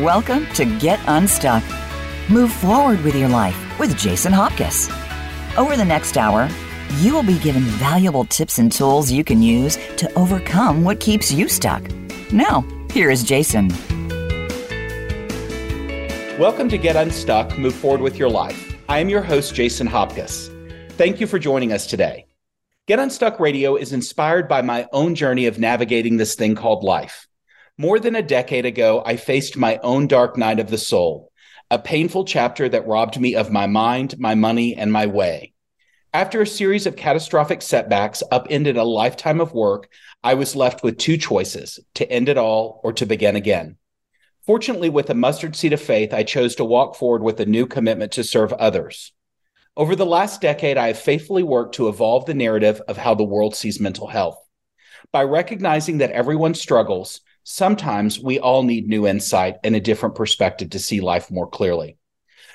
Welcome to Get Unstuck. Move forward with your life with Jason Hopkins. Over the next hour, you will be given valuable tips and tools you can use to overcome what keeps you stuck. Now, here is Jason. Welcome to Get Unstuck, Move Forward with Your Life. I am your host, Jason Hopkins. Thank you for joining us today. Get Unstuck Radio is inspired by my own journey of navigating this thing called life. More than a decade ago, I faced my own dark night of the soul, a painful chapter that robbed me of my mind, my money, and my way. After a series of catastrophic setbacks upended a lifetime of work, I was left with two choices to end it all or to begin again. Fortunately, with a mustard seed of faith, I chose to walk forward with a new commitment to serve others. Over the last decade, I have faithfully worked to evolve the narrative of how the world sees mental health. By recognizing that everyone struggles, sometimes we all need new insight and a different perspective to see life more clearly.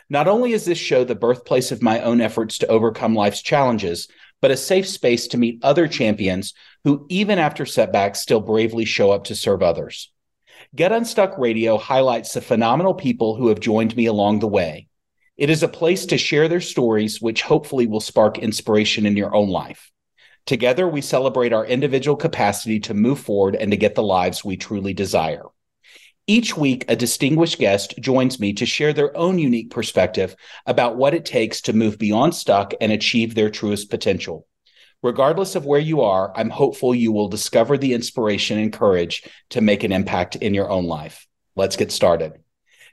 Not only is this show the birthplace of my own efforts to overcome life's challenges, but a safe space to meet other champions who, even after setbacks, still bravely show up to serve others. Get Unstuck Radio highlights the phenomenal people who have joined me along the way. It is a place to share their stories, which hopefully will spark inspiration in your own life. Together, we celebrate our individual capacity to move forward and to get the lives we truly desire. Each week, a distinguished guest joins me to share their own unique perspective about what it takes to move beyond stuck and achieve their truest potential. Regardless of where you are, I'm hopeful you will discover the inspiration and courage to make an impact in your own life. Let's get started.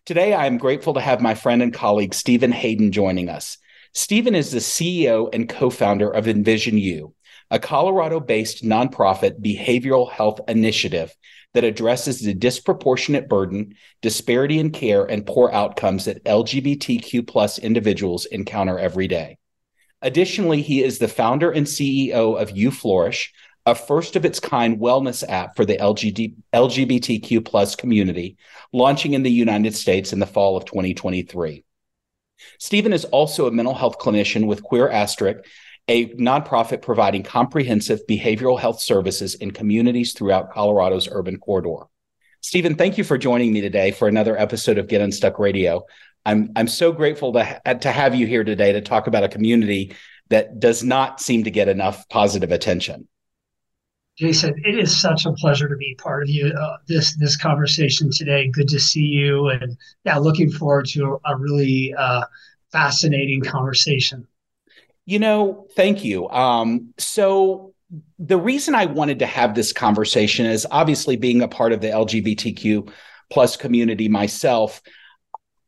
Today, I am grateful to have my friend and colleague, Stephen Hayden, joining us. Stephen is the CEO and co founder of Envision You, a Colorado based nonprofit behavioral health initiative that addresses the disproportionate burden, disparity in care, and poor outcomes that LGBTQ plus individuals encounter every day. Additionally, he is the founder and CEO of You Flourish, a first of its kind wellness app for the LGBTQ plus community, launching in the United States in the fall of 2023. Stephen is also a mental health clinician with Queer Asterisk a nonprofit providing comprehensive behavioral health services in communities throughout Colorado's urban corridor. Stephen, thank you for joining me today for another episode of Get Unstuck Radio. I'm I'm so grateful to to have you here today to talk about a community that does not seem to get enough positive attention. Jason, it is such a pleasure to be part of you uh, this this conversation today. Good to see you, and yeah, looking forward to a really uh, fascinating conversation. You know, thank you. Um, so the reason I wanted to have this conversation is obviously being a part of the LGBTQ plus community myself.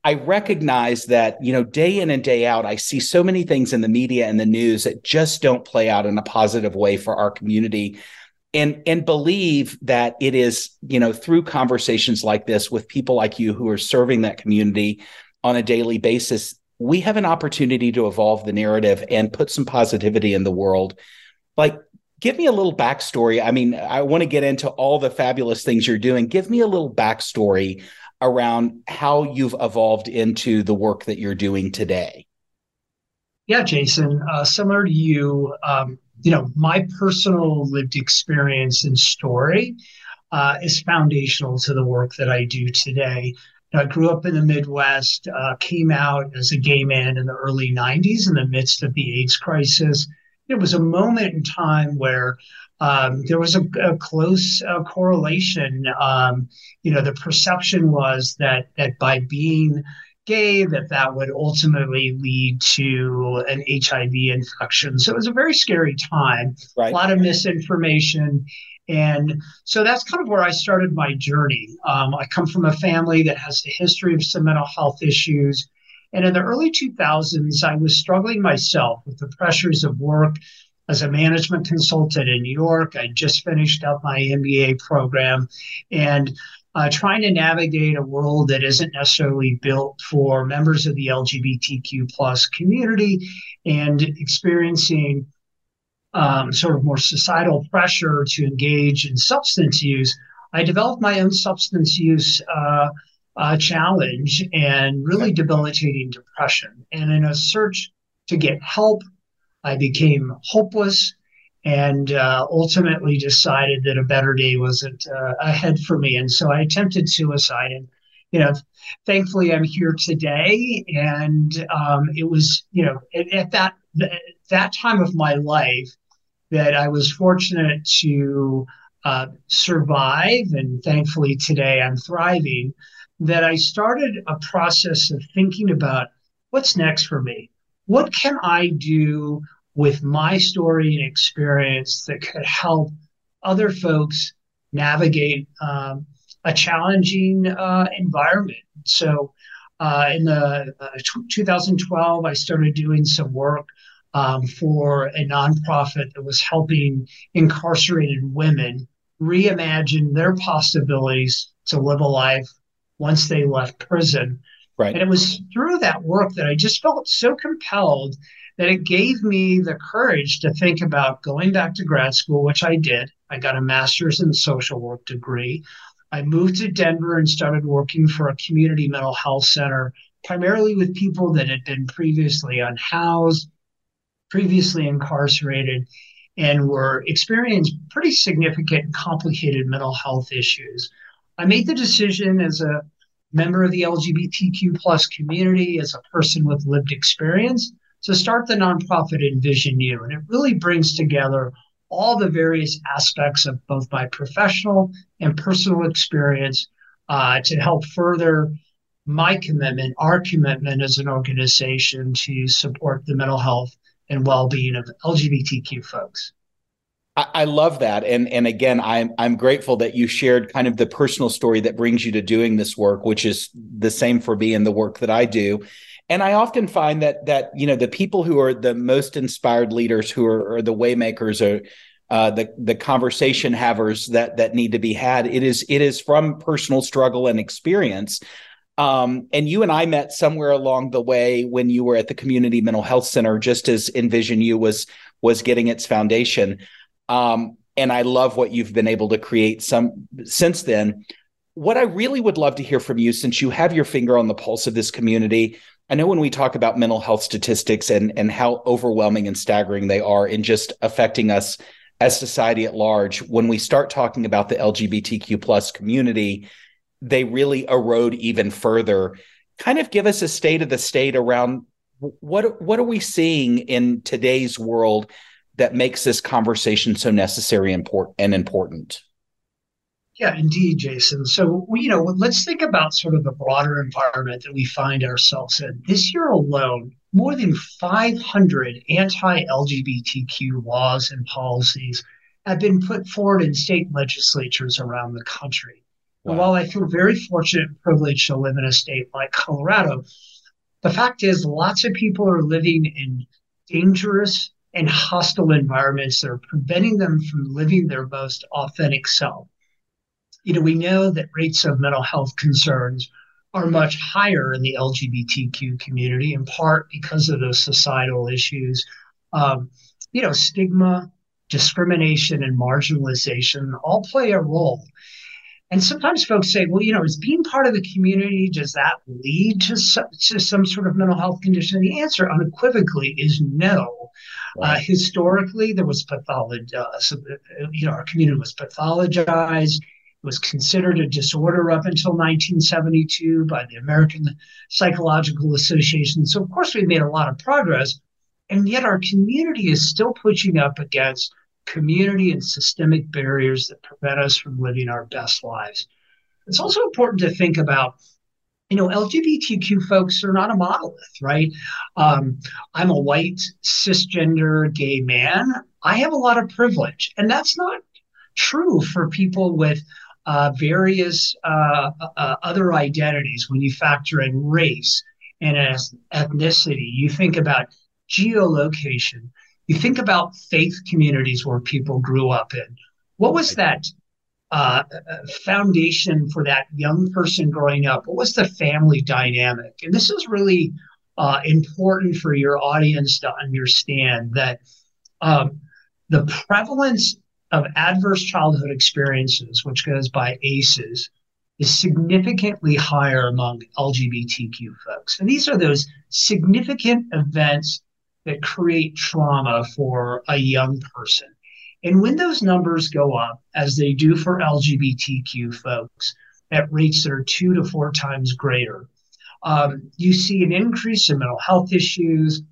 I recognize that, you know, day in and day out, I see so many things in the media and the news that just don't play out in a positive way for our community. And, and believe that it is, you know, through conversations like this with people like you who are serving that community on a daily basis we have an opportunity to evolve the narrative and put some positivity in the world. Like, give me a little backstory. I mean, I want to get into all the fabulous things you're doing. Give me a little backstory around how you've evolved into the work that you're doing today. Yeah, Jason, uh, similar to you, um, you know, my personal lived experience and story uh, is foundational to the work that I do today. I grew up in the Midwest, uh, came out as a gay man in the early 90s in the midst of the AIDS crisis. It was a moment in time where um, there was a, a close uh, correlation. Um, you know, the perception was that that by being gay, that that would ultimately lead to an HIV infection. So it was a very scary time. Right. A lot of misinformation, and so that's kind of where I started my journey. Um, I come from a family that has a history of some mental health issues. And in the early 2000s, I was struggling myself with the pressures of work as a management consultant in New York. I just finished up my MBA program and uh, trying to navigate a world that isn't necessarily built for members of the LGBTQ plus community and experiencing um, sort of more societal pressure to engage in substance use, I developed my own substance use uh, uh, challenge and really debilitating depression. And in a search to get help, I became hopeless and uh, ultimately decided that a better day wasn't uh, ahead for me. And so I attempted suicide. And you know, thankfully I'm here today. And um, it was, you know, at, at that that time of my life that I was fortunate to uh, survive, and thankfully today I'm thriving. That I started a process of thinking about what's next for me. What can I do with my story and experience that could help other folks navigate um, a challenging uh, environment. So, uh, in the uh, t- 2012, I started doing some work um, for a nonprofit that was helping incarcerated women reimagine their possibilities to live a life once they left prison. Right. And it was through that work that I just felt so compelled that it gave me the courage to think about going back to grad school, which I did. I got a master's in social work degree. I moved to Denver and started working for a community mental health center, primarily with people that had been previously unhoused, previously incarcerated, and were experiencing pretty significant complicated mental health issues. I made the decision as a member of the LGBTQ plus community, as a person with lived experience, to start the nonprofit Envision You. And it really brings together all the various aspects of both my professional and personal experience uh, to help further my commitment, our commitment as an organization to support the mental health and well-being of LGBTQ folks. I love that, and and again, I'm I'm grateful that you shared kind of the personal story that brings you to doing this work, which is the same for me and the work that I do. And I often find that that you know the people who are the most inspired leaders, who are, are the waymakers, are uh, the the conversation havers that that need to be had. It is it is from personal struggle and experience. Um, and you and I met somewhere along the way when you were at the Community Mental Health Center, just as Envision You was was getting its foundation. Um, and I love what you've been able to create some since then. What I really would love to hear from you, since you have your finger on the pulse of this community, I know when we talk about mental health statistics and and how overwhelming and staggering they are in just affecting us as society at large, when we start talking about the LGBTQ plus community, they really erode even further. Kind of give us a state of the state around what what are we seeing in today's world that makes this conversation so necessary and important? Yeah, indeed, Jason. So, you know, let's think about sort of the broader environment that we find ourselves in. This year alone, more than 500 anti LGBTQ laws and policies have been put forward in state legislatures around the country. Wow. And while I feel very fortunate and privileged to live in a state like Colorado, the fact is lots of people are living in dangerous and hostile environments that are preventing them from living their most authentic self you know, we know that rates of mental health concerns are much higher in the LGBTQ community, in part because of those societal issues. Um, you know, stigma, discrimination, and marginalization all play a role. And sometimes folks say, well, you know, is being part of the community, does that lead to, to some sort of mental health condition? The answer unequivocally is no. Uh, historically, there was pathology, uh, you know, our community was pathologized It was considered a disorder up until 1972 by the American Psychological Association. So, of course, we've made a lot of progress, and yet our community is still pushing up against community and systemic barriers that prevent us from living our best lives. It's also important to think about you know, LGBTQ folks are not a monolith, right? Um, I'm a white cisgender gay man. I have a lot of privilege, and that's not true for people with uh, various uh, uh, other identities when you factor in race and ethnicity. You think about geolocation. You think about faith communities where people grew up in. What was that uh, foundation for that young person growing up? What was the family dynamic? And this is really uh, important for your audience to understand that um, the prevalence of adverse childhood experiences, which goes by ACEs, is significantly higher among LGBTQ folks. And these are those significant events that create trauma for a young person. And when those numbers go up, as they do for LGBTQ folks, at rates that are two to four times greater. Um, you see an increase in mental health issues,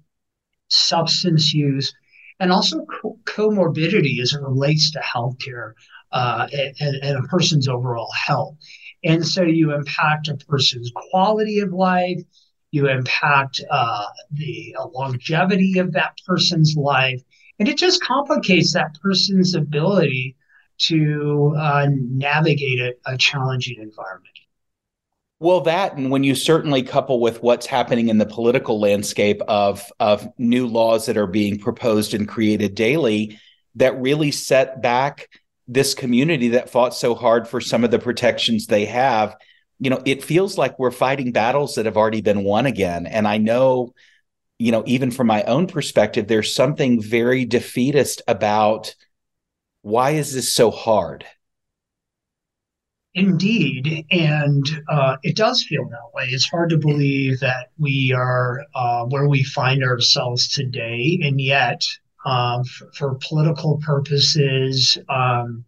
substance use, and also co- comorbidity as it relates to healthcare uh, and, and a person's overall health. And so you impact a person's quality of life, you impact uh, the longevity of that person's life, and it just complicates that person's ability to uh, navigate a, a challenging environment. Well, that and when you certainly couple with what's happening in the political landscape of of new laws that are being proposed and created daily that really set back this community that fought so hard for some of the protections they have, you know, it feels like we're fighting battles that have already been won again. And I know, you know, even from my own perspective, there's something very defeatist about why is this so hard? Indeed, and uh, it does feel that way. It's hard to believe that we are uh, where we find ourselves today, and yet, um, for, for, political purposes, um,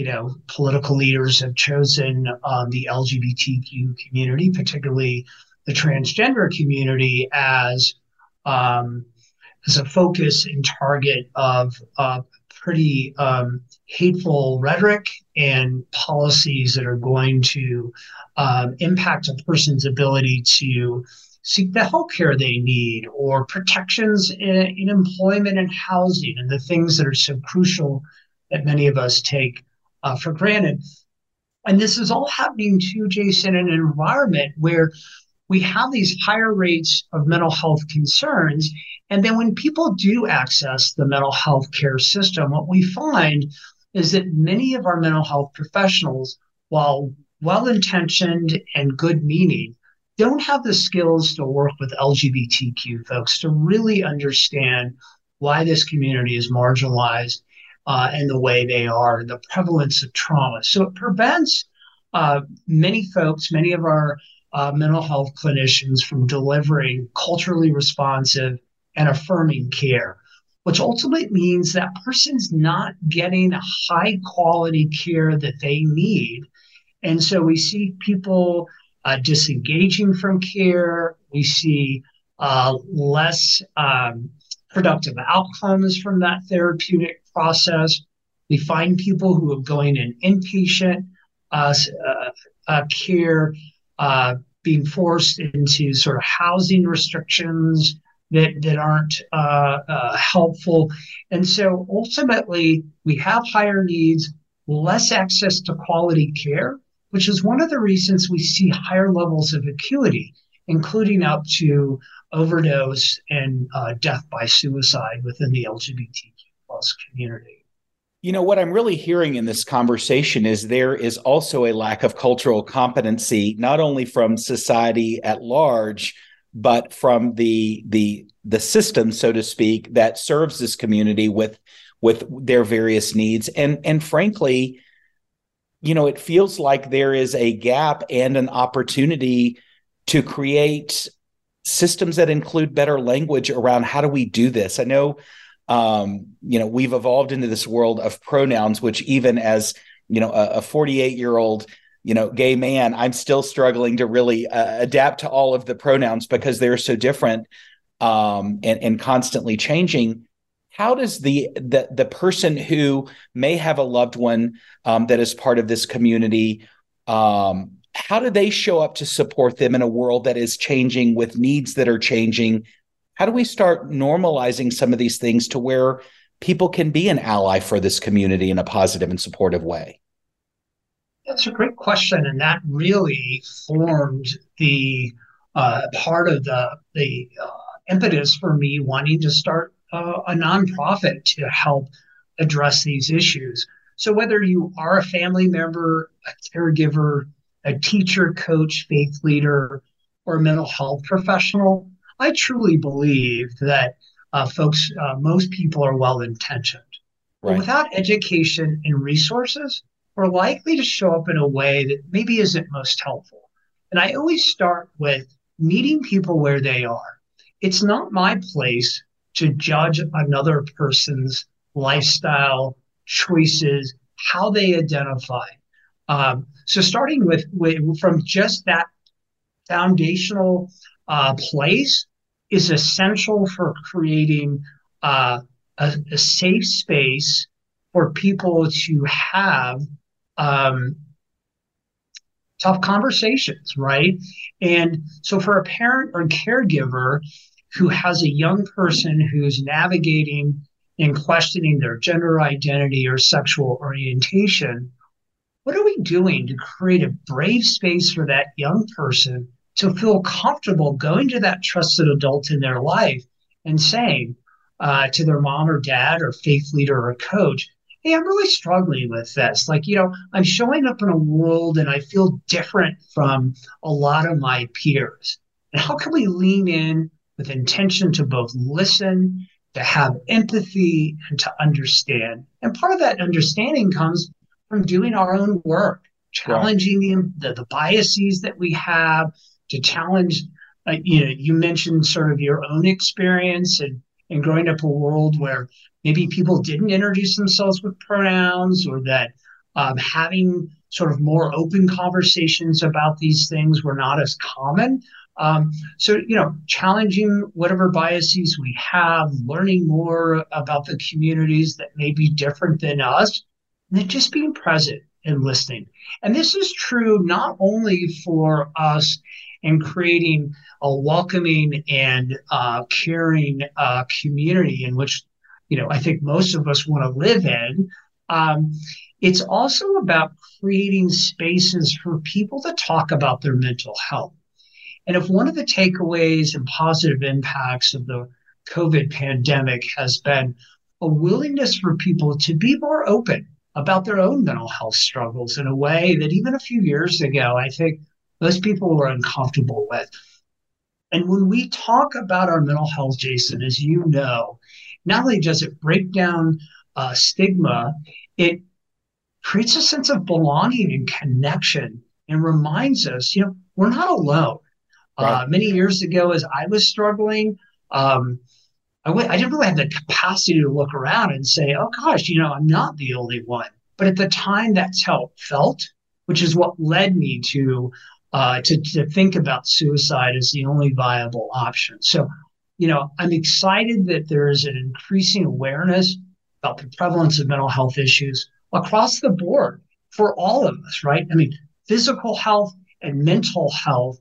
you know, political leaders have chosen um, the LGBTQ community, particularly the transgender community, as um, as a focus and target of uh, pretty um, hateful rhetoric and policies that are going to um, impact a person's ability to seek the health care they need or protections in, in, employment and housing and the things that are so crucial that many of us take uh, for granted. And this is all happening too, Jason, in an environment where we have these higher rates of mental health concerns and then when people do access the mental health care system, what we find is that many of our mental health professionals, while well intentioned and good meaning, don't have the skills to work with LGBTQ folks to really understand why this community is marginalized uh, and the way they are, the prevalence of trauma. So it prevents uh, many folks, many of our uh, mental health clinicians from delivering culturally responsive and affirming care, which ultimately means that person's not getting a high quality care that they need. And so we see people uh, disengaging from care. We see uh, less um, productive outcomes from that therapeutic process. We find people who are going in inpatient uh, uh, uh care uh, being forced into sort of housing restrictions, that that aren't uh, uh, helpful. And so ultimately, we have higher needs, less access to quality care, which is one of the reasons we see higher levels of acuity, including up to overdose and death by suicide within the LGBTQ plus community. You know, what I'm really hearing in this conversation is there is also a lack of cultural competency, not only from society at large, but from the the the system, so to speak, that serves this community with with their various needs. And and frankly, you know, it feels like there is a gap and an opportunity to create systems that include better language around how do we do this. I know um, you know, we've evolved into this world of pronouns, which even as you know, a 48 year old you know gay man i'm still struggling to really uh, adapt to all of the pronouns because they're so different um, and, and constantly changing. How does the, the the person who may have a loved one um, that is part of this community um, how do they show up to support them in a world that is changing with needs that are changing how do we start normalizing some of these things to where people can be an ally for this community in a positive and supportive way that's a great question, and that really formed the uh, part of the the uh, impetus for me wanting to start uh, a nonprofit to help address these issues. So whether you are a family member, a caregiver, a teacher, coach, faith leader, or a mental health professional, I truly believe that uh, folks, uh, most people are well intentioned. Right. But without education and resources, we're likely to show up in a way that maybe isn't most helpful. And I always start with meeting people where they are. It's not my place to judge another person's lifestyle, choices, how they identify. Um, so starting with, with from just that foundational uh, place is essential for creating uh, a, a, safe space for people to have um, tough conversations, right? And so for a parent or caregiver who has a young person who's navigating and questioning their gender identity or sexual orientation, what are we doing to create a brave space for that young person to feel comfortable going to that trusted adult in their life and saying uh, to their mom or dad or faith leader or coach, Hey, I'm really struggling with this. Like, you know, I'm showing up in a world and I feel different from a lot of my peers. And how can we lean in with intention to both listen, to have empathy, and to understand? And part of that understanding comes from doing our own work, challenging the, the, the biases that we have, to challenge. Uh, you know, you mentioned sort of your own experience and and growing up a world where maybe people didn't introduce themselves with pronouns, or that um, having sort of more open conversations about these things were not as common. Um, so, you know, challenging whatever biases we have, learning more about the communities that may be different than us, and then just being present and listening. And this is true not only for us in creating a welcoming and uh, caring uh, community in which, you know, I think most of us want to live in. Um, it's also about creating spaces for people to talk about their mental health. And if one of the takeaways and positive impacts of the COVID pandemic has been a willingness for people to be more open about their own mental health struggles in a way that even a few years ago, I think most people were uncomfortable with. And when we talk about our mental health, Jason, as you know, not only does it break down uh, stigma, it creates a sense of belonging and connection and reminds us, you know, we're not alone. Uh, right. Uh, many years ago, as I was struggling, um, I w- I didn't really have the capacity to look around and say, oh gosh, you know, I'm not the only one. But at the time, that's how it felt, which is what led me to uh, to, to think about suicide as the only viable option. So, you know, I'm excited that there is an increasing awareness about the prevalence of mental health issues across the board for all of us, right? I mean, physical health and mental health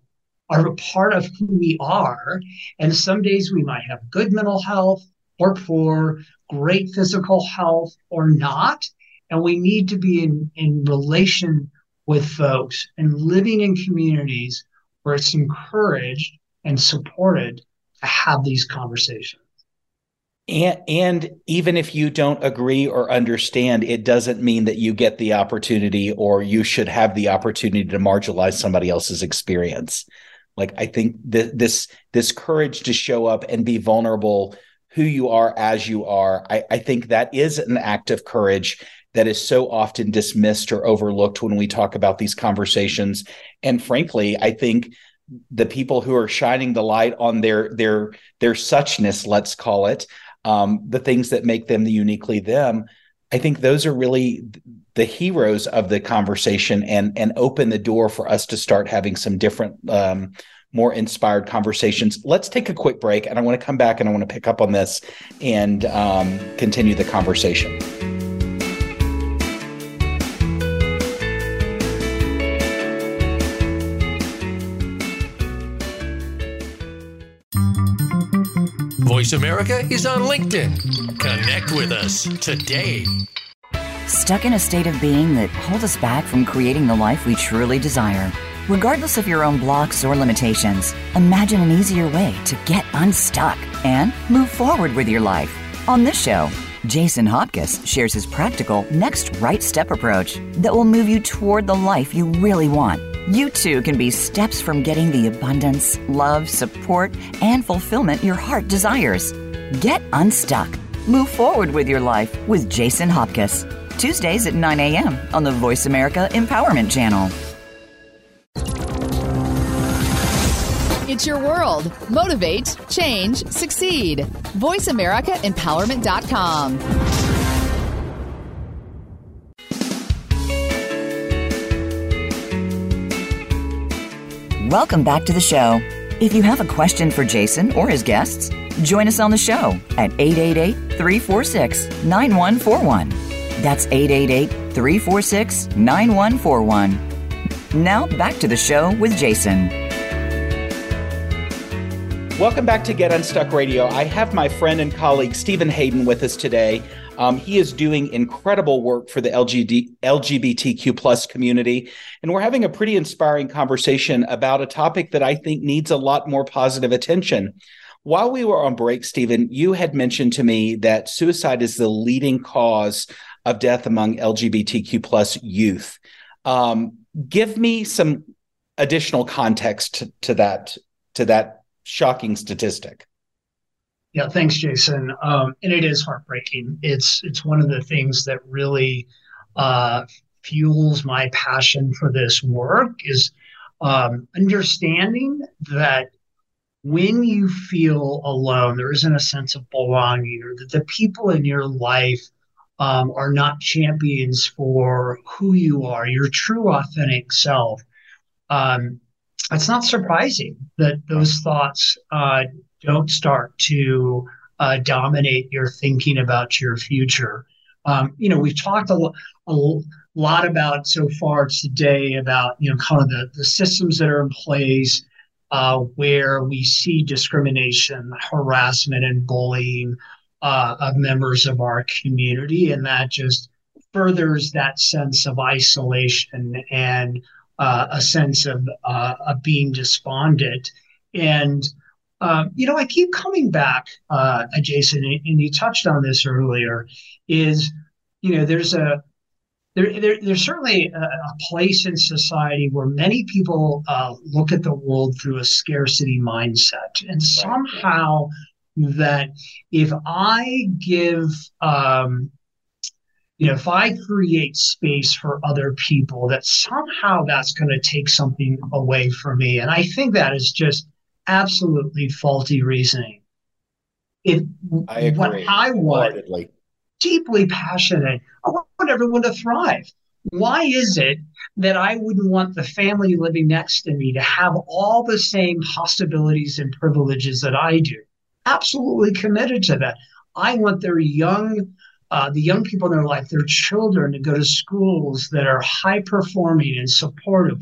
are a part of who we are. And some days we might have good mental health or poor, great physical health or not. And we need to be in, in relation with folks and living in communities where it's encouraged and supported to have these conversations. And, and even if you don't agree or understand, it doesn't mean that you get the opportunity or you should have the opportunity to marginalize somebody else's experience. Like I think th- this this courage to show up and be vulnerable, who you are as you are, I, I think that is an act of courage that is so often dismissed or overlooked when we talk about these conversations. And frankly, I think the people who are shining the light on their their their suchness, let's call it, um, the things that make them the uniquely them, I think those are really the heroes of the conversation and and open the door for us to start having some different um, more inspired conversations. Let's take a quick break, and I want to come back and I want to pick up on this and um, continue the conversation. Voice America is on LinkedIn. Connect with us today. Stuck in a state of being that holds us back from creating the life we truly desire. Regardless of your own blocks or limitations, imagine an easier way to get unstuck and move forward with your life. On this show, Jason Hopkins shares his practical next right step approach that will move you toward the life you really want. You too can be steps from getting the abundance, love, support, and fulfillment your heart desires. Get unstuck. Move forward with your life with Jason Hopkins. Tuesdays at 9 a.m. on the Voice America Empowerment Channel. It's your world. Motivate, change, succeed. VoiceAmericaEmpowerment.com. Welcome back to the show. If you have a question for Jason or his guests, join us on the show at 888 346 9141. That's 888 346 9141. Now back to the show with Jason. Welcome back to Get Unstuck Radio. I have my friend and colleague Stephen Hayden with us today. Um, he is doing incredible work for the LGBTQ plus community, and we're having a pretty inspiring conversation about a topic that I think needs a lot more positive attention. While we were on break, Stephen, you had mentioned to me that suicide is the leading cause of death among LGBTQ plus youth. Um, give me some additional context to, to that to that shocking statistic. Yeah, thanks, Jason. Um, and it is heartbreaking. It's it's one of the things that really uh, fuels my passion for this work is um, understanding that when you feel alone, there isn't a sense of belonging, or that the people in your life um, are not champions for who you are, your true authentic self. Um, it's not surprising that those thoughts uh, don't start to uh, dominate your thinking about your future. Um, you know, we've talked a, a, lot about so far today about you know kind of the, the systems that are in place uh, where we see discrimination, harassment, and bullying uh, of members of our community, and that just furthers that sense of isolation and uh, a sense of, uh, of being despondent. And, um, you know, I keep coming back, uh, Jason, and you touched on this earlier, is, you know, there's a, there, there, there's certainly a, a, place in society where many people uh, look at the world through a scarcity mindset. And somehow that if I give um, you know, if I create space for other people, that somehow that's going to take something away from me. And I think that is just absolutely faulty reasoning. It, I agree. What I want, deeply passionate, I want everyone to thrive. Why is it that I wouldn't want the family living next to me to have all the same possibilities and privileges that I do? Absolutely committed to that. I want their young uh, the young people in their life, their children, to go to schools that are high performing and supportive,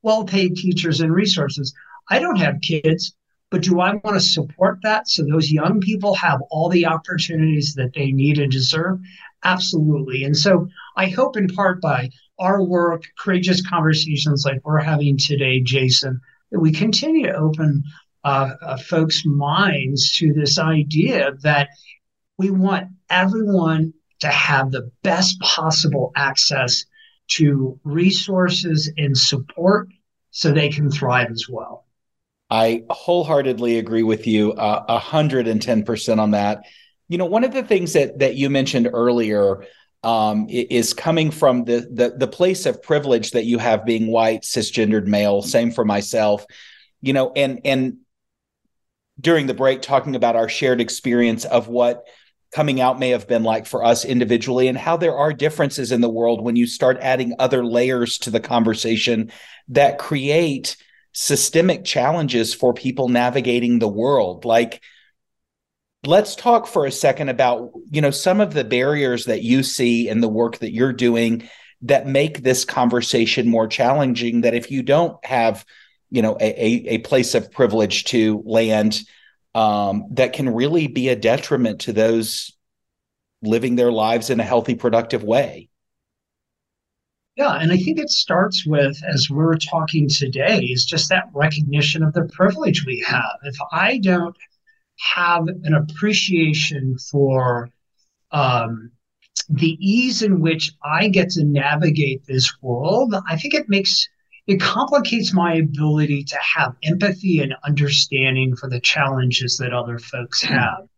well paid teachers and resources. I don't have kids, but do I want to support that so those young people have all the opportunities that they need and deserve? Absolutely. And so I hope, in part, by our work, courageous conversations like we're having today, Jason, that we continue to open uh, uh, folks' minds to this idea that we want everyone to have the best possible access to resources and support so they can thrive as well. I wholeheartedly agree with you, uh, a hundred and ten percent on that. You know, one of the things that that you mentioned earlier um, is coming from the, the the place of privilege that you have being white, cisgendered male. Same for myself. You know, and and during the break, talking about our shared experience of what coming out may have been like for us individually and how there are differences in the world when you start adding other layers to the conversation that create systemic challenges for people navigating the world like let's talk for a second about you know some of the barriers that you see in the work that you're doing that make this conversation more challenging that if you don't have you know a, a place of privilege to land um, that can really be a detriment to those living their lives in a healthy, productive way. Yeah, and I think it starts with, as we're talking today, is just that recognition of the privilege we have. If I don't have an appreciation for um, the ease in which I get to navigate this world, I think it makes it complicates my ability to have empathy and understanding for the challenges that other folks hmm. have.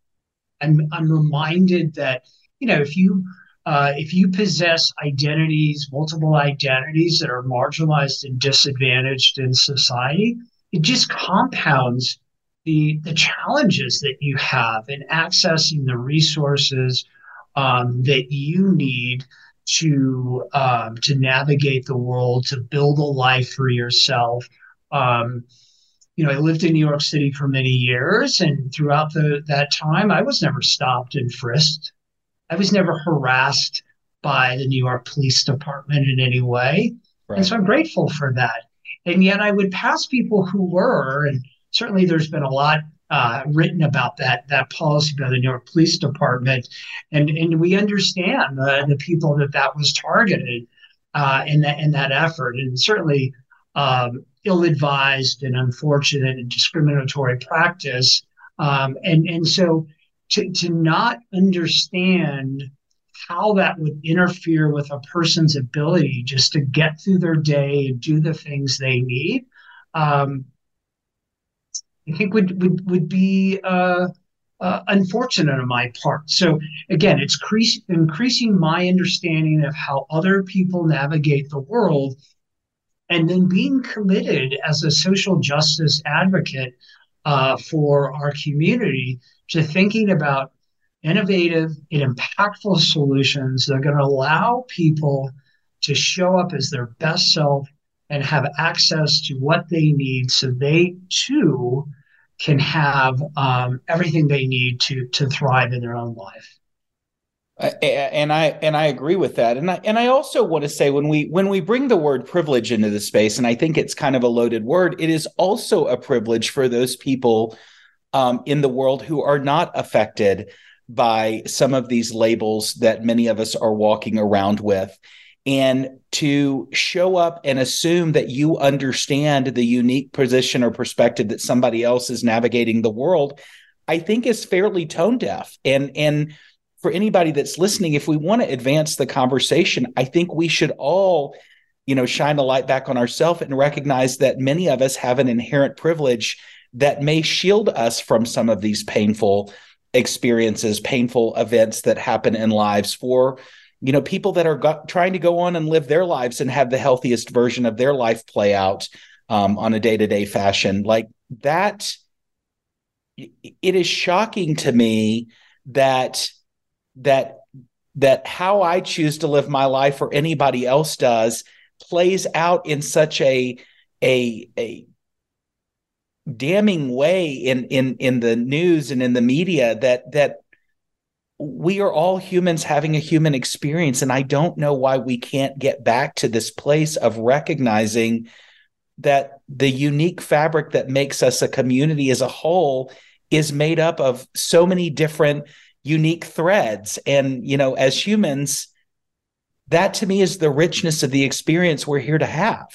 And I'm reminded that, you know, if you uh, if you possess identities, multiple identities that are marginalized and disadvantaged in society, it just compounds the the challenges that you have in accessing the resources um, that you need to um, to navigate the world, to build a life for yourself, Um, you know, I lived in New York City for many years, and throughout the, that time, I was never stopped and frisked. I was never harassed by the New York Police Department in any way. Right. And so I'm grateful for that. And yet I would pass people who were, and certainly there's been a lot uh, written about that that policy by the New York Police Department, and and we understand the, the people that that was targeted uh, in that in that effort, and certainly um, ill-advised and unfortunate and discriminatory practice. Um, and, and so to, to not understand how that would interfere with a person's ability just to get through their day and do the things they need, um, I think would would would be uh, uh, unfortunate on my part. So again, it's increase, increasing my understanding of how other people navigate the world and then being committed as a social justice advocate uh, for our community to thinking about innovative and impactful solutions that are going to allow people to show up as their best self and have access to what they need so they too can have um, everything they need to to thrive in their own life and I and I agree with that. And I and I also want to say when we when we bring the word privilege into the space, and I think it's kind of a loaded word, it is also a privilege for those people um, in the world who are not affected by some of these labels that many of us are walking around with. And to show up and assume that you understand the unique position or perspective that somebody else is navigating the world, I think is fairly tone deaf. And and for anybody that's listening, if we want to advance the conversation, I think we should all, you know, shine a light back on ourselves and recognize that many of us have an inherent privilege that may shield us from some of these painful experiences, painful events that happen in lives for you know people that are go- trying to go on and live their lives and have the healthiest version of their life play out um, on a day-to-day fashion. Like that it is shocking to me that that that how I choose to live my life or anybody else does plays out in such a a a damning way in in in the news and in the media that that we are all humans having a human experience and I don't know why we can't get back to this place of recognizing that the unique fabric that makes us a community as a whole is made up of so many different unique threads. And, you know, as humans, that to me is the richness of the experience we're here to have.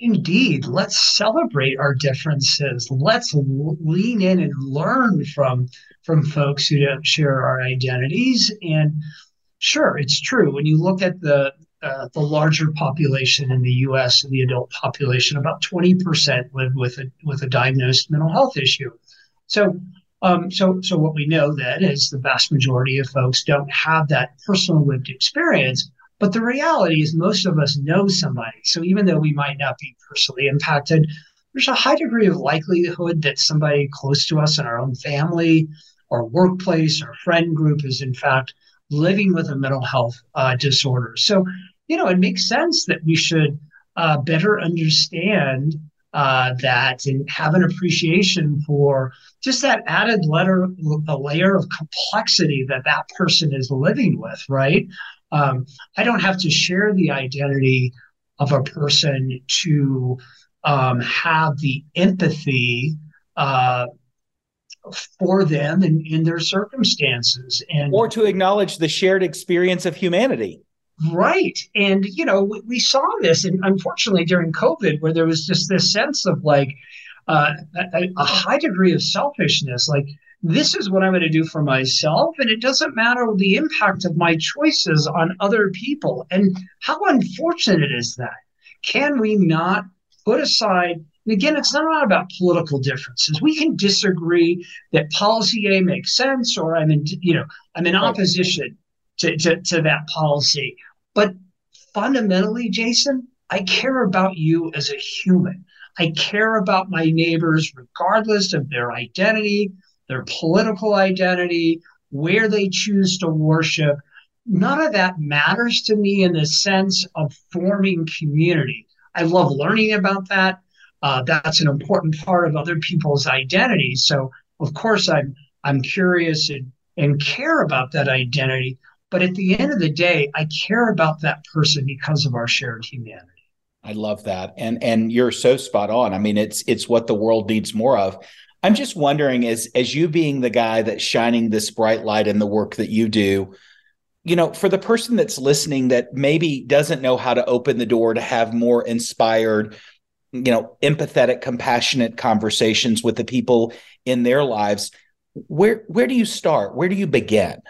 Indeed. Let's celebrate our differences. Let's lean in and learn from from folks who don't share our identities. And sure, it's true. When you look at the uh, the larger population in the U.S. the adult population, about 20% live with a with a diagnosed mental health issue. So um, so, so what we know then is the vast majority of folks don't have that personal lived experience. But the reality is, most of us know somebody. So even though we might not be personally impacted, there's a high degree of likelihood that somebody close to us in our own family or workplace or friend group is in fact living with a mental health uh, disorder. So, you know, it makes sense that we should uh, better understand uh, that and have an appreciation for just that added letter, a layer of complexity that that person is living with, right? Um, I don't have to share the identity of a person to um, have the empathy uh, for them and in their circumstances, and or to acknowledge the shared experience of humanity. Right. And, you know, we, we, saw this, and unfortunately during COVID, where there was just this sense of like uh, a, a high degree of selfishness. Like, this is what I'm going to do for myself, and it doesn't matter the impact of my choices on other people. And how unfortunate is that? Can we not put aside and again, it's not about political differences. We can disagree that policy A makes sense, or I'm in, you know, I'm in opposition to, to, to that policy. But fundamentally, Jason, I care about you as a human. I care about my neighbors, regardless of their identity, their political identity, where they choose to worship. None of that matters to me in the sense of forming community. I love learning about that. Uh, that's an important part of other people's identity. So of course I'm I'm curious and, and care about that identity. But at the end of the day, I care about that person because of our shared humanity. I love that. And and you're so spot on. I mean, it's it's what the world needs more of. I'm just wondering as as you being the guy that's shining this bright light in the work that you do, you know, for the person that's listening that maybe doesn't know how to open the door to have more inspired, you know, empathetic, compassionate conversations with the people in their lives, where where do you start? Where do you begin?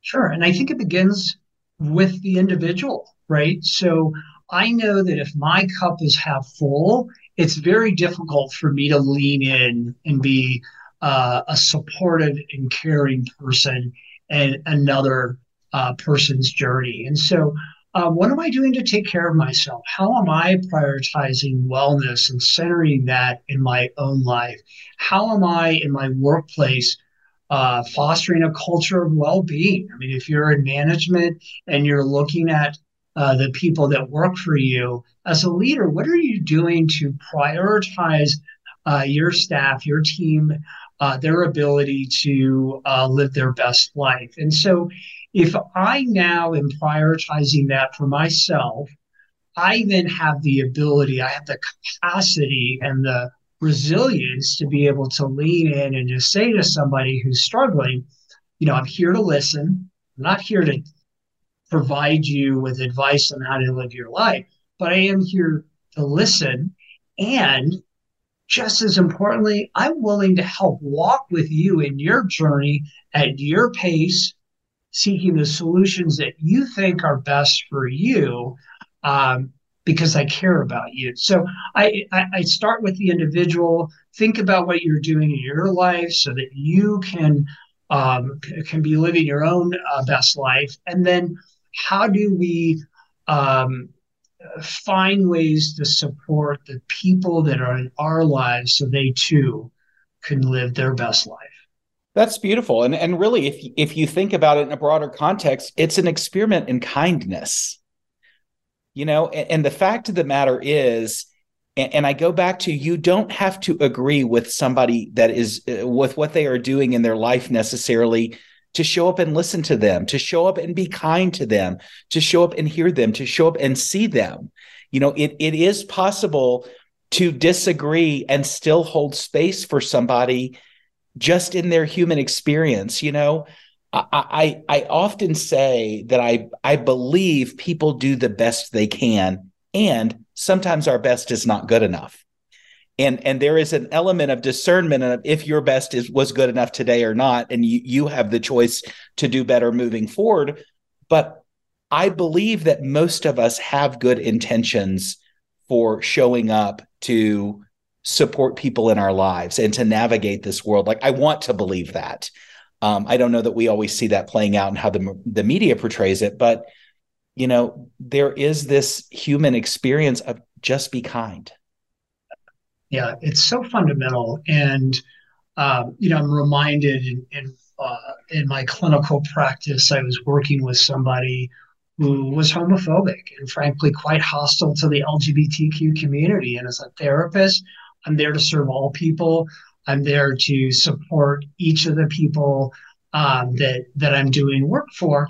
Sure. And I think it begins with the individual, right? So I know that if my cup is half full, it's very difficult for me to lean in and be uh, a supportive and caring person and another uh, person's journey. And so, uh, what am I doing to take care of myself? How am I prioritizing wellness and centering that in my own life? How am I in my workplace uh, fostering a culture of well-being? I mean, if you're in management and you're looking at uh, the people that work for you as a leader what are you doing to prioritize uh, your staff your team uh, their ability to uh, live their best life. And so if i now am prioritizing that for myself i then have the ability i have the capacity and the resilience to be able to lean in and just say to somebody who's struggling you know i'm here to listen. I'm not here to provide you with advice on how to live your life, but I am here to listen. And just as importantly, I'm willing to help walk with you in your journey at your pace, seeking the solutions that you think are best for you. Um, because I care about you. So I, I, I start with the individual. Think about what you're doing in your life so that you can um, can be living your own uh, best life, and then how do we um, find ways to support the people that are in our lives so they too can live their best life? That's beautiful. And and really if if you think about it in a broader context, it's an experiment in kindness. You know, and, and the fact of the matter is and, I go back to you don't have to agree with somebody that is uh, with what they are doing in their life necessarily to show up and listen to them, to show up and be kind to them, to show up and hear them, to show up and see them. You know, it it is possible to disagree and still hold space for somebody just in their human experience. You know, I, I, I often say that I I believe people do the best they can, and sometimes our best is not good enough and and there is an element of discernment of if your best is was good enough today or not and you you have the choice to do better moving forward. But i believe that most of us have good intentions for showing up to support people in our lives and to navigate this world. Like i want to believe that. Um, i don't know that we always see that playing out and how the, the media portrays it but you know there is this human experience of just be kind yeah, it's so fundamental. And, um, you know, I'm reminded in, in, uh, in my clinical practice, I was working with somebody who was homophobic and frankly quite hostile to the LGBTQ community. And as a therapist, I'm there to serve all people. I'm there to support each of the people um, that that I'm doing work for.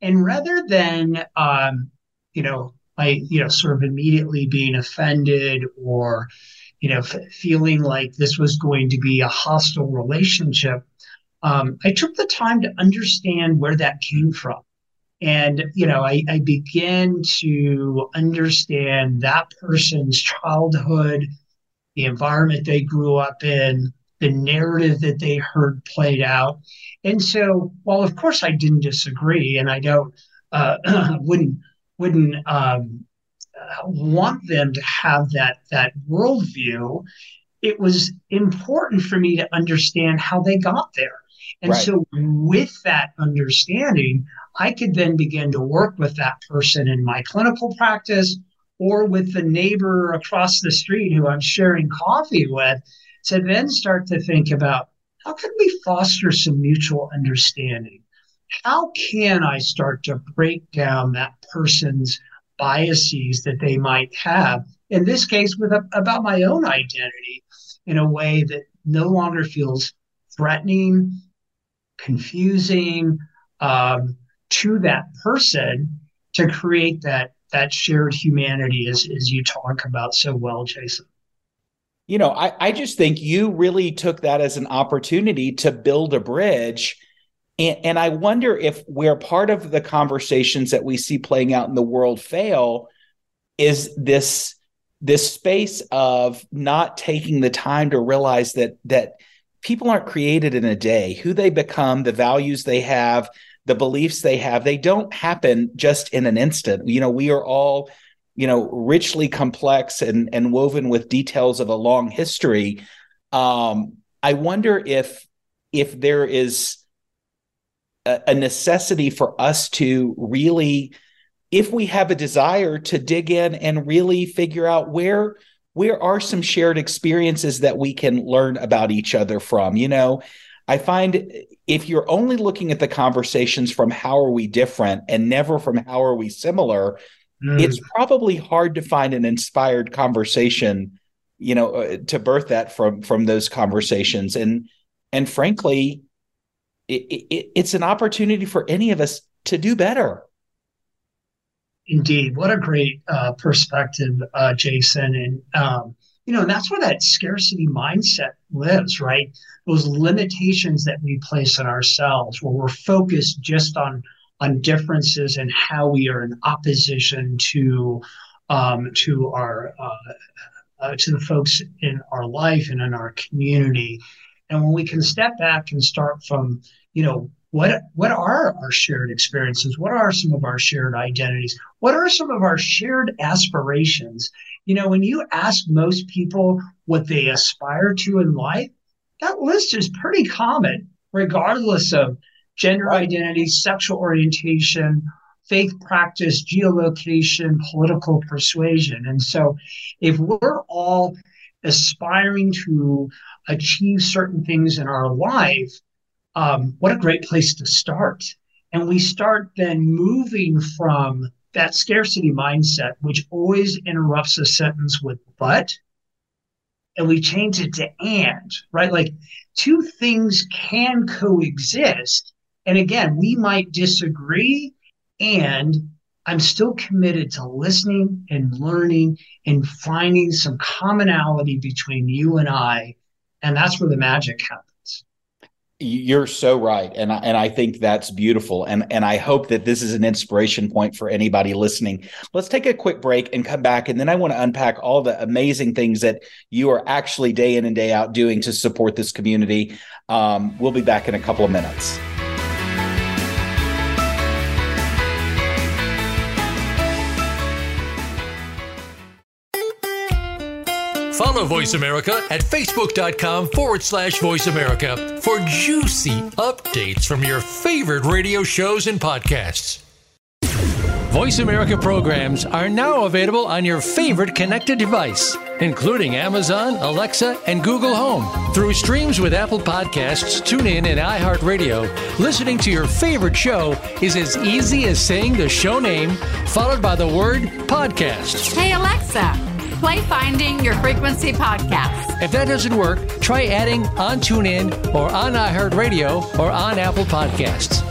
And rather than um, you know, I you know sort of immediately being offended or you know, f- feeling like this was going to be a hostile relationship, um, I took the time to understand where that came from. And, you know, I, I began to understand that person's childhood, the environment they grew up in, the narrative that they heard played out. And so, while of course I didn't disagree, and I don't, uh, wouldn't, wouldn't um, want them to have that that worldview, it was important for me to understand how they got there. And right. so, with that understanding, I could then begin to work with that person in my clinical practice or with the neighbor across the street who I'm sharing coffee with to then start to think about how can we foster some mutual understanding? How can I start to break down that person's biases that they might have. In this case, with a, about my own identity, in a way that no longer feels threatening, confusing um, to that person to create that that shared humanity as, as you talk about so well, Jason. You know, I, I just think you really took that as an opportunity to build a bridge. And, and I wonder if where part of the conversations that we see playing out in the world fail is this this space of not taking the time to realize that that people aren't created in a day. Who they become the values they have the beliefs they have they don't happen just in an instant. You know we are all you know richly complex and and woven with details of a long history. Um i wonder if if there is a necessity for us to really if we have a desire to dig in and really figure out where where are some shared experiences that we can learn about each other from you know i find if you're only looking at the conversations from how are we different and never from how are we similar mm. it's probably hard to find an inspired conversation you know uh, to birth that from from those conversations and and frankly it, it, it's an opportunity for any of us to do better Indeed, what a great uh, perspective, uh, Jason. And um, you know, and that's where that scarcity mindset lives, right? Those limitations that we place on ourselves, where we're focused just on on differences and how we are in opposition to um, to our uh, uh, to the folks in our life and in our community. And when we can step back and start from, you know, what what are our shared experiences? What are some of our shared identities? What are some of our shared aspirations? You know when you ask most people what they aspire to in life that list is pretty common regardless of gender identity sexual orientation faith practice geolocation political persuasion. And so if we're all aspiring to achieve certain things in our life um, what a great place to start. And we start then moving from that scarcity mindset, which always interrupts a sentence with but, and we change it to and, right? Like two things can coexist. And again, we might disagree, and I'm still committed to listening and learning and finding some commonality between you and I. And that's where the magic happens. You're so right, and I, and I think that's beautiful, and and I hope that this is an inspiration point for anybody listening. Let's take a quick break and come back, and then I want to unpack all the amazing things that you are actually day in and day out doing to support this community. Um, we'll be back in a couple of minutes. Follow Voice America at facebook.com forward slash voice America for juicy updates from your favorite radio shows and podcasts. Voice America programs are now available on your favorite connected device, including Amazon, Alexa, and Google Home. Through streams with Apple Podcasts, TuneIn, and iHeartRadio, listening to your favorite show is as easy as saying the show name followed by the word podcast. Hey, Alexa Play Finding Your Frequency podcast. If that doesn't work, try adding on TuneIn or on iHeartRadio or on Apple Podcasts.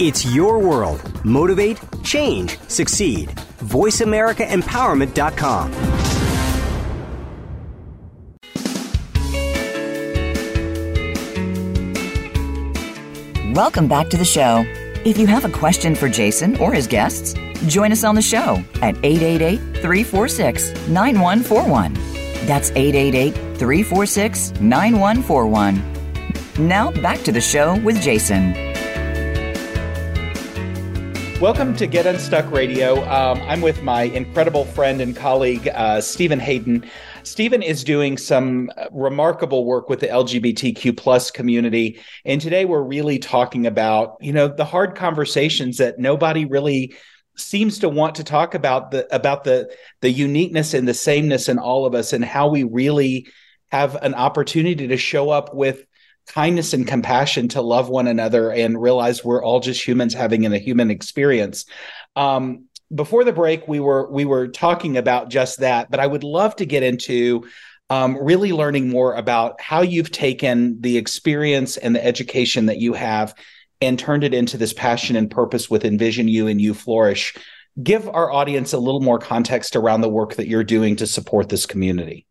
It's your world. Motivate, change, succeed. VoiceAmericaEmpowerment.com. Welcome back to the show. If you have a question for Jason or his guests, Join us on the show at 888 346 9141. That's 888 346 9141. Now back to the show with Jason. Welcome to Get Unstuck Radio. Um, I'm with my incredible friend and colleague, uh, Stephen Hayden. Stephen is doing some remarkable work with the LGBTQ plus community. And today we're really talking about, you know, the hard conversations that nobody really seems to want to talk about the about the the uniqueness and the sameness in all of us and how we really have an opportunity to show up with kindness and compassion to love one another and realize we're all just humans having a human experience. Um, before the break, we were we were talking about just that, but I would love to get into um, really learning more about how you've taken the experience and the education that you have and turned it into this passion and purpose with Envision You and You Flourish. Give our audience a little more context around the work that you're doing to support this community.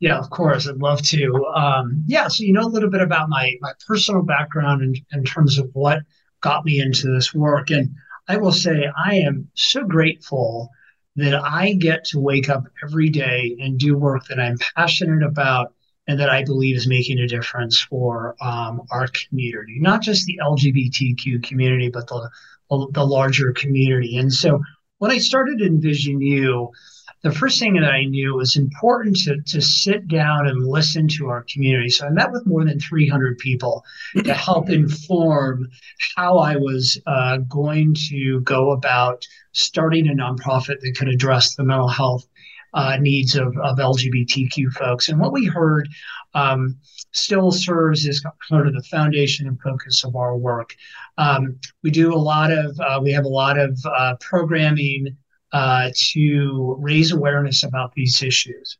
Yeah, of course. I'd love to. Um, yeah, so you know a little bit about my my personal background in, in terms of what got me into this work. And I will say I am so grateful that I get to wake up every day and do work that I'm passionate about and that I believe is making a difference for um, our community, not just the LGBTQ community, but the, the larger community. And so when I started Envision You, the first thing that I knew was important to, to sit down and listen to our community. So I met with more than 300 people to help inform how I was uh, going to go about starting a nonprofit that could address the mental health uh, needs of, of LGBTQ folks. And what we heard um, still serves as kind of the foundation and focus of our work. Um, we do a lot of, uh, we have a lot of uh, programming uh, to raise awareness about these issues.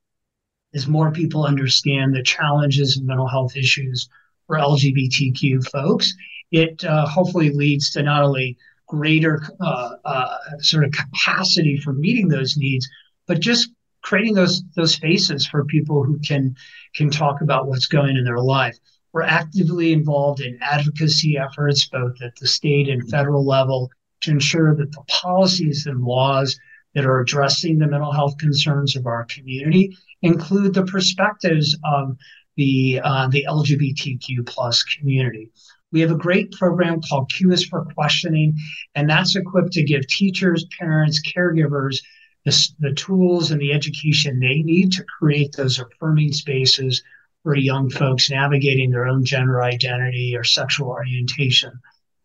As more people understand the challenges and mental health issues for LGBTQ folks, it uh, hopefully leads to not only greater uh, sort of capacity for meeting those needs, but just creating those those spaces for people who can can talk about what's going in their life. We're actively involved in advocacy efforts, both at the state and federal level, to ensure that the policies and laws that are addressing the mental health concerns of our community include the perspectives of the uh, the LGBTQ plus community. We have a great program called Q is for Questioning, and that's equipped to give teachers, parents, caregivers the, the tools and the education they need to create those affirming spaces for young folks navigating their own gender identity or sexual orientation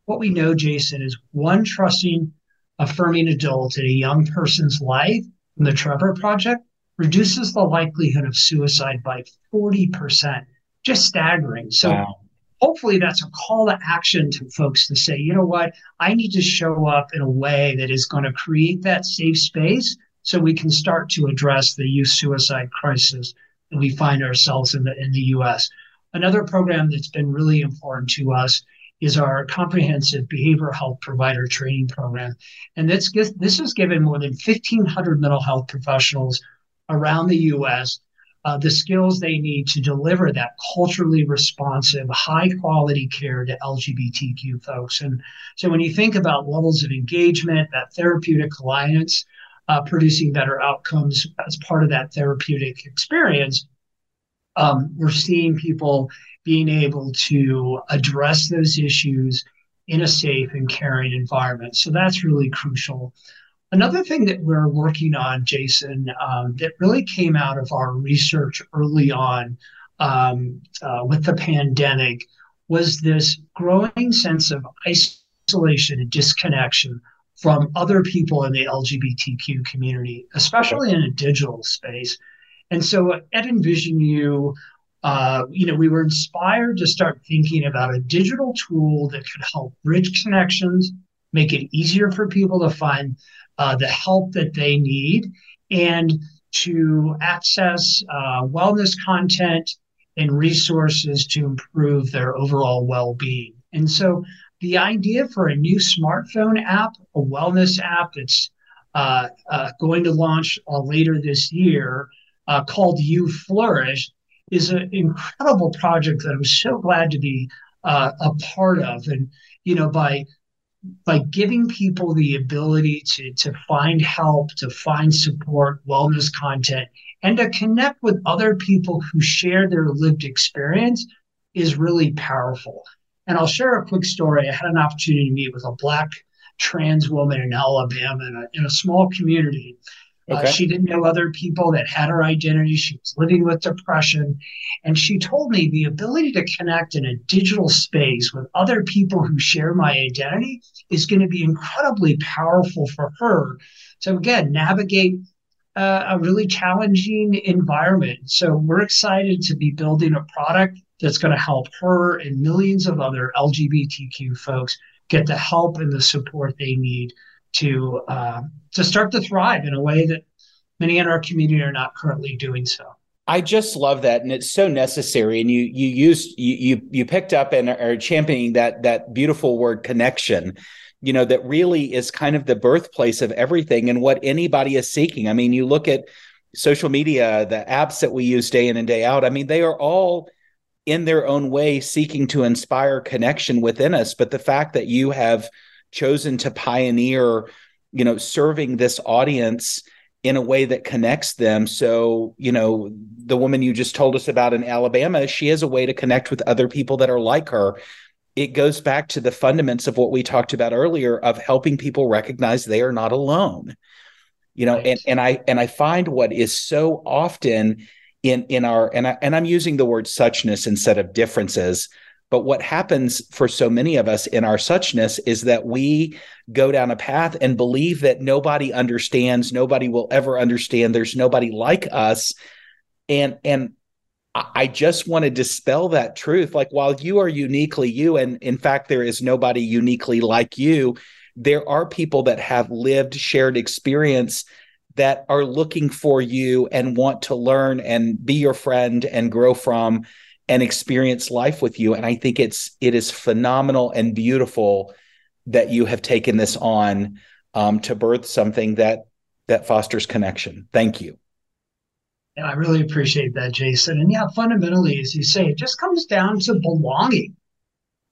what we know, Jason, is one trusting, affirming adult in a young person's life from the Trevor Project reduces the likelihood of suicide by 40%. Just staggering. So wow. hopefully that's a call to action to folks to say, you know what, I need to show up in a way that is going to create that safe space so we can start to address the youth suicide crisis that we find ourselves in the in the US. Another program that's been really important to us is our comprehensive behavioral health provider training program. And this, this has given more than 1,500 mental health professionals around the US uh, the skills they need to deliver that culturally responsive, high quality care to LGBTQ folks. And so when you think about levels of engagement, that therapeutic alliance, uh, producing better outcomes as part of that therapeutic experience, um, we're seeing people being able to address those issues in a safe and caring environment. So that's really crucial. Another thing that we're working on, Jason, um, that really came out of our research early on um, uh, with the pandemic was this growing sense of isolation and disconnection from other people in the LGBTQ community, especially in a digital space. And so at Envision You, uh, you know, we were inspired to start thinking about a digital tool that could help bridge connections, make it easier for people to find uh, the help that they need, and to access uh, wellness content and resources to improve their overall well being. And so, the idea for a new smartphone app, a wellness app that's uh, uh, going to launch uh, later this year called You Flourish is an incredible project that I'm so glad to be uh, a part of. And you know, by by giving people the ability to to find help, to find support, wellness content, and to connect with other people who share their lived experience is really powerful. And I'll share a quick story. I had an opportunity to meet with a black trans woman in Alabama in a, in a small community. Uh, okay. Uh, she didn't know other people that had her identity. She was living with depression. And she told me the ability to connect in a digital space with other people who share my identity is going to be incredibly powerful for her. So, again, navigate uh, a really challenging environment. So, we're excited to be building a product that's going to help her and millions of other LGBTQ folks get the help and the support they need to uh, to start to thrive in a way that many in our community are not currently doing so. I just love that, and it's so necessary. And you you used you you, you picked up and are championing that that beautiful word connection. You know that really is kind of the birthplace of everything and what anybody is seeking. I mean, you look at social media, the apps that we use day in and day out. I mean, they are all in their own way seeking to inspire connection within us. But the fact that you have chosen to pioneer, you know, serving this audience in a way that connects them. So, you know, the woman you just told us about in Alabama, she has a way to connect with other people that are like her. It goes back to the fundamentals of what we talked about earlier of helping people recognize they are not alone. You know, right. and and I and I find what is so often in in our and I, and I'm using the word suchness instead of differences but what happens for so many of us in our suchness is that we go down a path and believe that nobody understands, nobody will ever understand, there's nobody like us. And and I just want to dispel that truth. Like while you are uniquely you, and in fact, there is nobody uniquely like you, there are people that have lived shared experience that are looking for you and want to learn and be your friend and grow from and experience life with you. And i think it's it is phenomenal and beautiful that you have taken this on um, to birth something that that fosters connection. Thank you. And i really appreciate that jason. And yeah fundamentally as you say it just comes down to belonging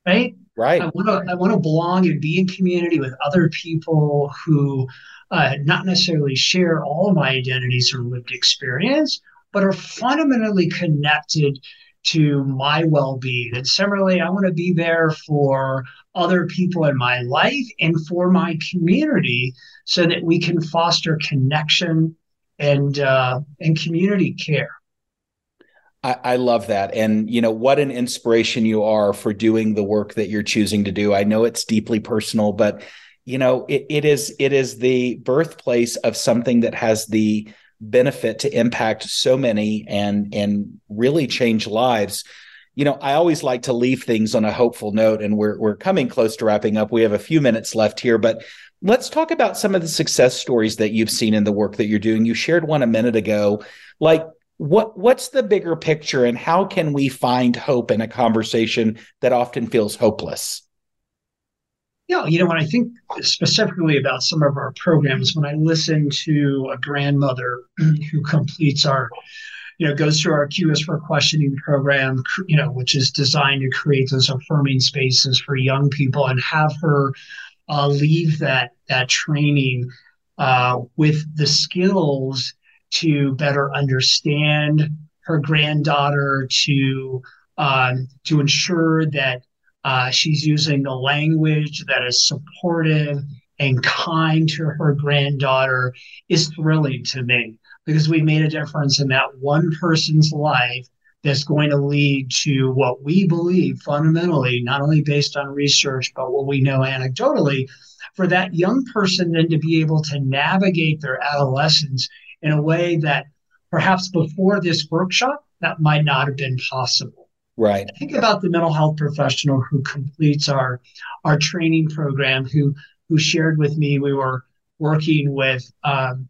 right? Right. I want to i want to belong and be in community with other people who uh, not necessarily share all my identities or lived experience but are fundamentally connected to my well being. And similarly, I want to be there for other people in my life and for my community so that we can foster connection and uh, and community care. I, I, love that. And, you know, what an inspiration you are for doing the work that you're choosing to do. I know it's deeply personal, but, you know, it, it is it is the birthplace of something that has the benefit to impact so many and and really change lives. You know i always like to leave things on a hopeful note and we're we're coming close to wrapping up. We have a few minutes left here but let's talk about some of the success stories that you've seen in the work that you're doing. You shared one a minute ago. Like what what's the bigger picture and how can we find hope in a conversation that often feels hopeless yeah, you know, when I think specifically about some of our programs, when I listen to a grandmother who completes our, you know, goes through our Q's for questioning program, you know, which is designed to create those affirming spaces for young people and have her uh, leave that that training uh, with the skills to better understand her granddaughter, to um, to ensure that uh, she's using the language that is supportive and kind to her granddaughter is thrilling to me because we made a difference in that one person's life that's going to lead to what we believe fundamentally, not only based on research, but what we know anecdotally, for that young person then to be able to navigate their adolescence in a way that perhaps before this workshop, that might not have been possible. Right. Think about the mental health professional who completes our our training program, who who shared with me we were working with um,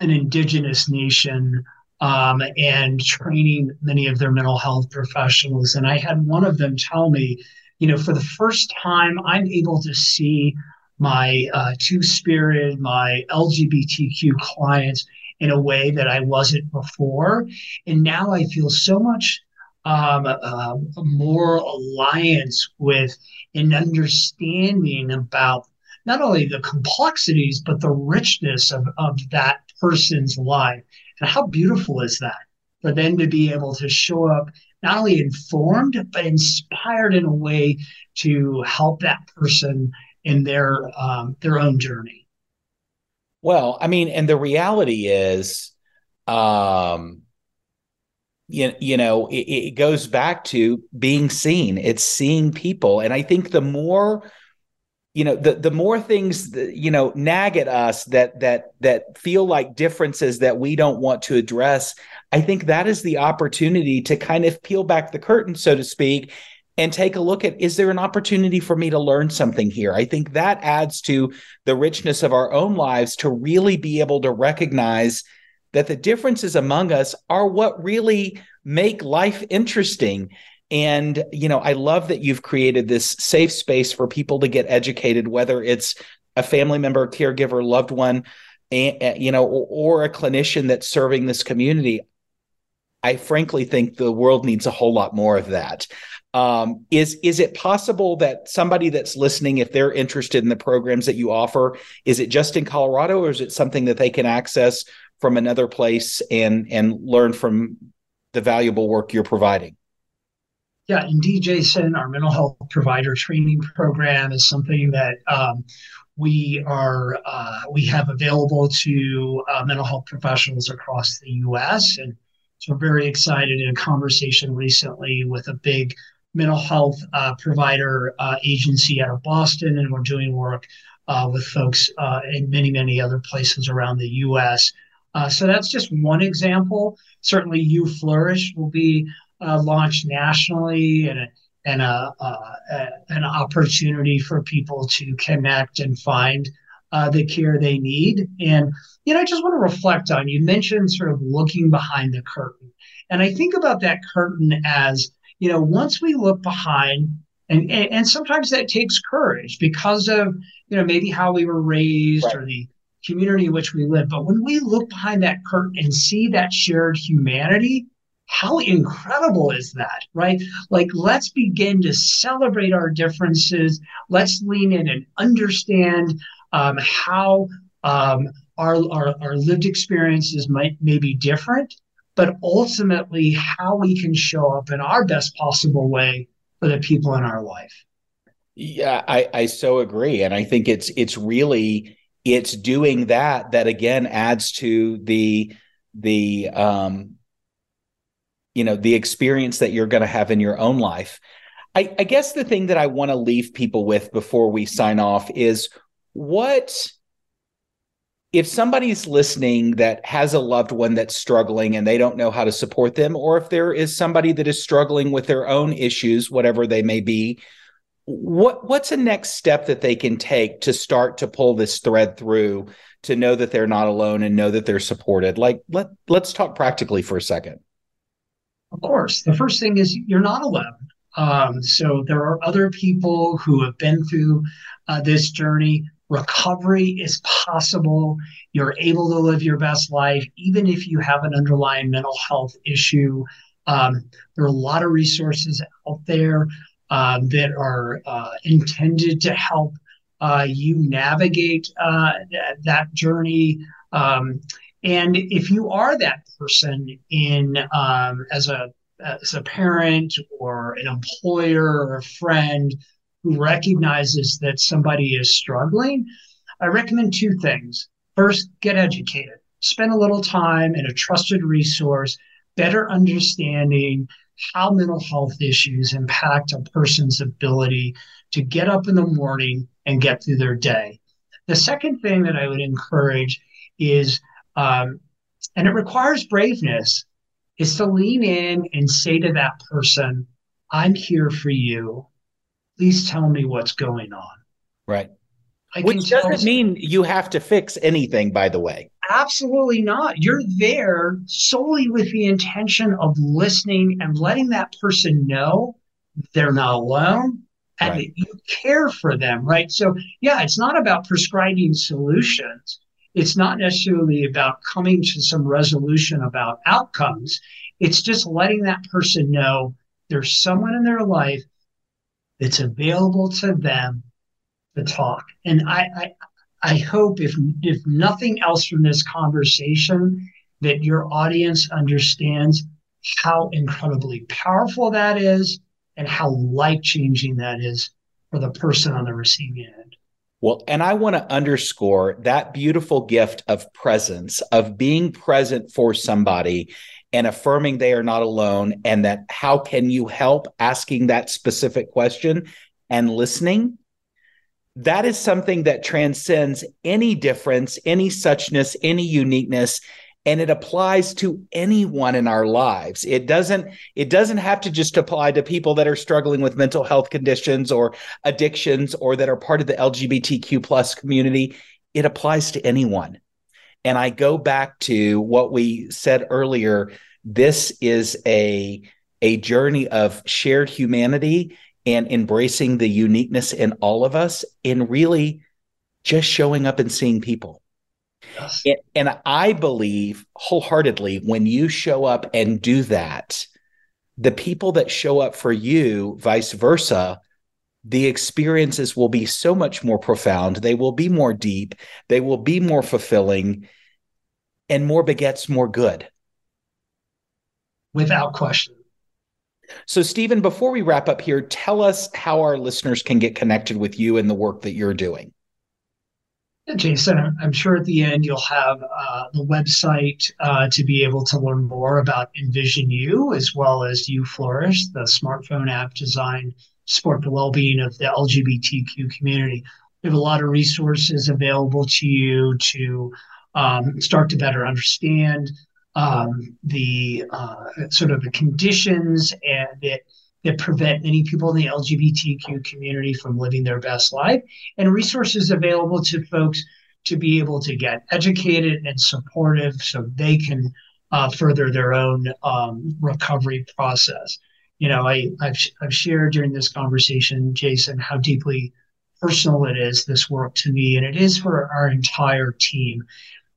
an indigenous nation um, and training many of their mental health professionals. And I had one of them tell me, you know, for the first time, I'm able to see my uh, two spirit, my LGBTQ clients in a way that I wasn't before. And now I feel so much um, uh, more alliance with an understanding about not only the complexities but the richness of, of that person's life. And how beautiful is that for them to be able to show up not only informed but inspired in a way to help that person in their um, their own journey. Well i mean and the reality is um you, you know it, it goes back to being seen. It's seeing people. And i think the more you know the the more things that, you know nag at us that that that feel like differences that we don't want to address i think that is the opportunity to kind of peel back the curtain so to speak and take a look at is there an opportunity for me to learn something here? I think that adds to the richness of our own lives to really be able to recognize that the differences among us are what really make life interesting and, you know, I love that you've created this safe space for people to get educated, whether it's a family member, caregiver, loved one, you know, or, or a clinician that's serving this community. I frankly think the world needs a whole lot more of that. Um, is is it possible that somebody that's listening, if they're interested in the programs that you offer, is it just in Colorado, or is it something that they can access from another place and and learn from the valuable work you're providing? Yeah, indeed, Jason. Our mental health provider training program is something that um, we are uh, we have available to uh, mental health professionals across the U.S. and so we're very excited in a conversation recently with a big mental health uh, provider uh, agency out of Boston, and we're doing work uh, with folks uh, in many many other places around the U.S. so that's just one example. Certainly, You Flourish will be uh, launched nationally and a, and a, a, an opportunity for people to connect and find uh, the care they need. And you know, I just want to reflect on you mentioned sort of looking behind the curtain, and I think about that curtain as you know, once we look behind. And, and, and sometimes that takes courage because of you know maybe how we were raised right. or the community in which we live. But when we look behind that curtain and see that shared humanity, how incredible is that, right? Like, let's begin to celebrate our differences. Let's lean in and understand um, how um, our, our, our lived experiences might may be different, but ultimately how we can show up in our best possible way for the people in our life. Yeah, I, I so agree, and I think it's it's really it's doing that that again adds to the the um you know the experience that you're going to have in your own life. I, I guess the thing that i want to leave people with before we sign off is what if somebody's listening that has a loved one that's struggling and they don't know how to support them or if there is somebody that is struggling with their own issues whatever they may be what what's a next step that they can take to start to pull this thread through to know that they're not alone and know that they're supported like let let's talk practically for a second of course. The first thing is you're not alone. Um, so there are other people who have been through uh, this journey. Recovery is possible. You're able to live your best life, even if you have an underlying mental health issue. Um, there are a lot of resources out there um, that are uh, intended to help uh, you navigate uh, that journey. Um, and if you are that person in um, as a as a parent or an employer or a friend who recognizes that somebody is struggling, I recommend two things. First, get educated. Spend a little time in a trusted resource, better understanding how mental health issues impact a person's ability to get up in the morning and get through their day. The second thing that I would encourage is um, and it requires braveness, is to lean in and say to that person, I'm here for you. Please tell me what's going on. Right. I Which doesn't mean you have to fix anything, by the way. Absolutely not. You're there solely with the intention of listening and letting that person know they're not alone and right. that you care for them, right? So, yeah, it's not about prescribing solutions it's not necessarily about coming to some resolution about outcomes. It's just letting that person know there's someone in their life that's available to them to talk. And I, I, I hope if if nothing else from this conversation, that your audience understands how incredibly powerful that is and how life changing that is for the person on the receiving end. Well, and I want to underscore that beautiful gift of presence, of being present for somebody and affirming they are not alone, and that how can you help asking that specific question and listening. That is something that transcends any difference, any suchness, any uniqueness and it applies to anyone in our lives. It doesn't it doesn't have to just apply to people that are struggling with mental health conditions or addictions or that are part of the lgbtq plus community. It applies to anyone. And i go back to what we said earlier. This is a a journey of shared humanity and embracing the uniqueness in all of us and really just showing up and seeing people Yes. And, and I believe wholeheartedly when you show up and do that, the people that show up for you, vice versa, the experiences will be so much more profound. They will be more deep. They will be more fulfilling, and more begets more good. Without question. So, Stephen, before we wrap up here, tell us how our listeners can get connected with you and the work that you're doing. Jason, I'm sure at the end you'll have uh, the website uh, to be able to learn more about Envision You as well as You Flourish, the smartphone app designed to support the well-being of the LGBTQ community. We have a lot of resources available to you to um, start to better understand um, the uh, sort of the conditions and that that prevent many people in the LGBTQ community from living their best life, and resources available to folks to be able to get educated and supportive so they can uh, further their own um, recovery process. You know, I, I've, I've shared during this conversation, Jason, how deeply personal it is, this work to me, and it is for our entire team.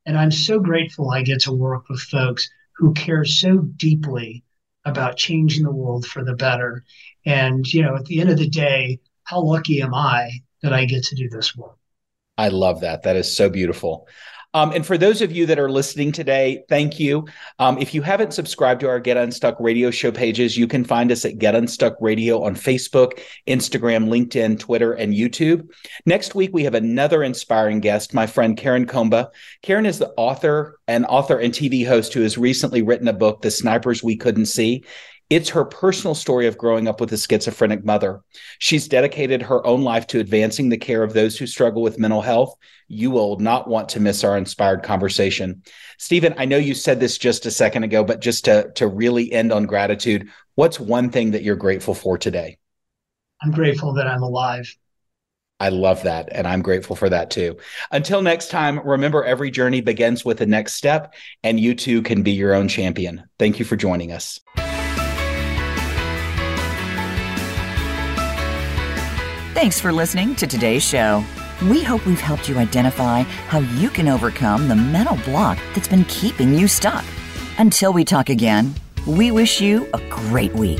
And I'm so grateful I get to work with folks who care so deeply about changing the world for the better. And, you know, at the end of the day, how lucky am I that I get to do this work? I love that. That is so beautiful. Um, and for those of you that are listening today, thank you. Um, if you haven't subscribed to our Get Unstuck radio show pages, you can find us at Get Unstuck Radio on Facebook, Instagram, LinkedIn, Twitter, and YouTube. Next week, we have another inspiring guest, my friend Karen Comba. Karen is the author and author and TV host who has recently written a book, The Snipers We Couldn't See. It's her personal story of growing up with a schizophrenic mother. She's dedicated her own life to advancing the care of those who struggle with mental health. You will not want to miss our inspired conversation. Stephen, I know you said this just a second ago, but just to, to really end on gratitude, what's one thing that you're grateful for today? I'm grateful that I'm alive. I love that. And I'm grateful for that too. Until next time, remember every journey begins with the next step, and you too can be your own champion. Thank you for joining us. Thanks for listening to today's show. We hope we've helped you identify how you can overcome the mental block that's been keeping you stuck. Until we talk again, we wish you a great week.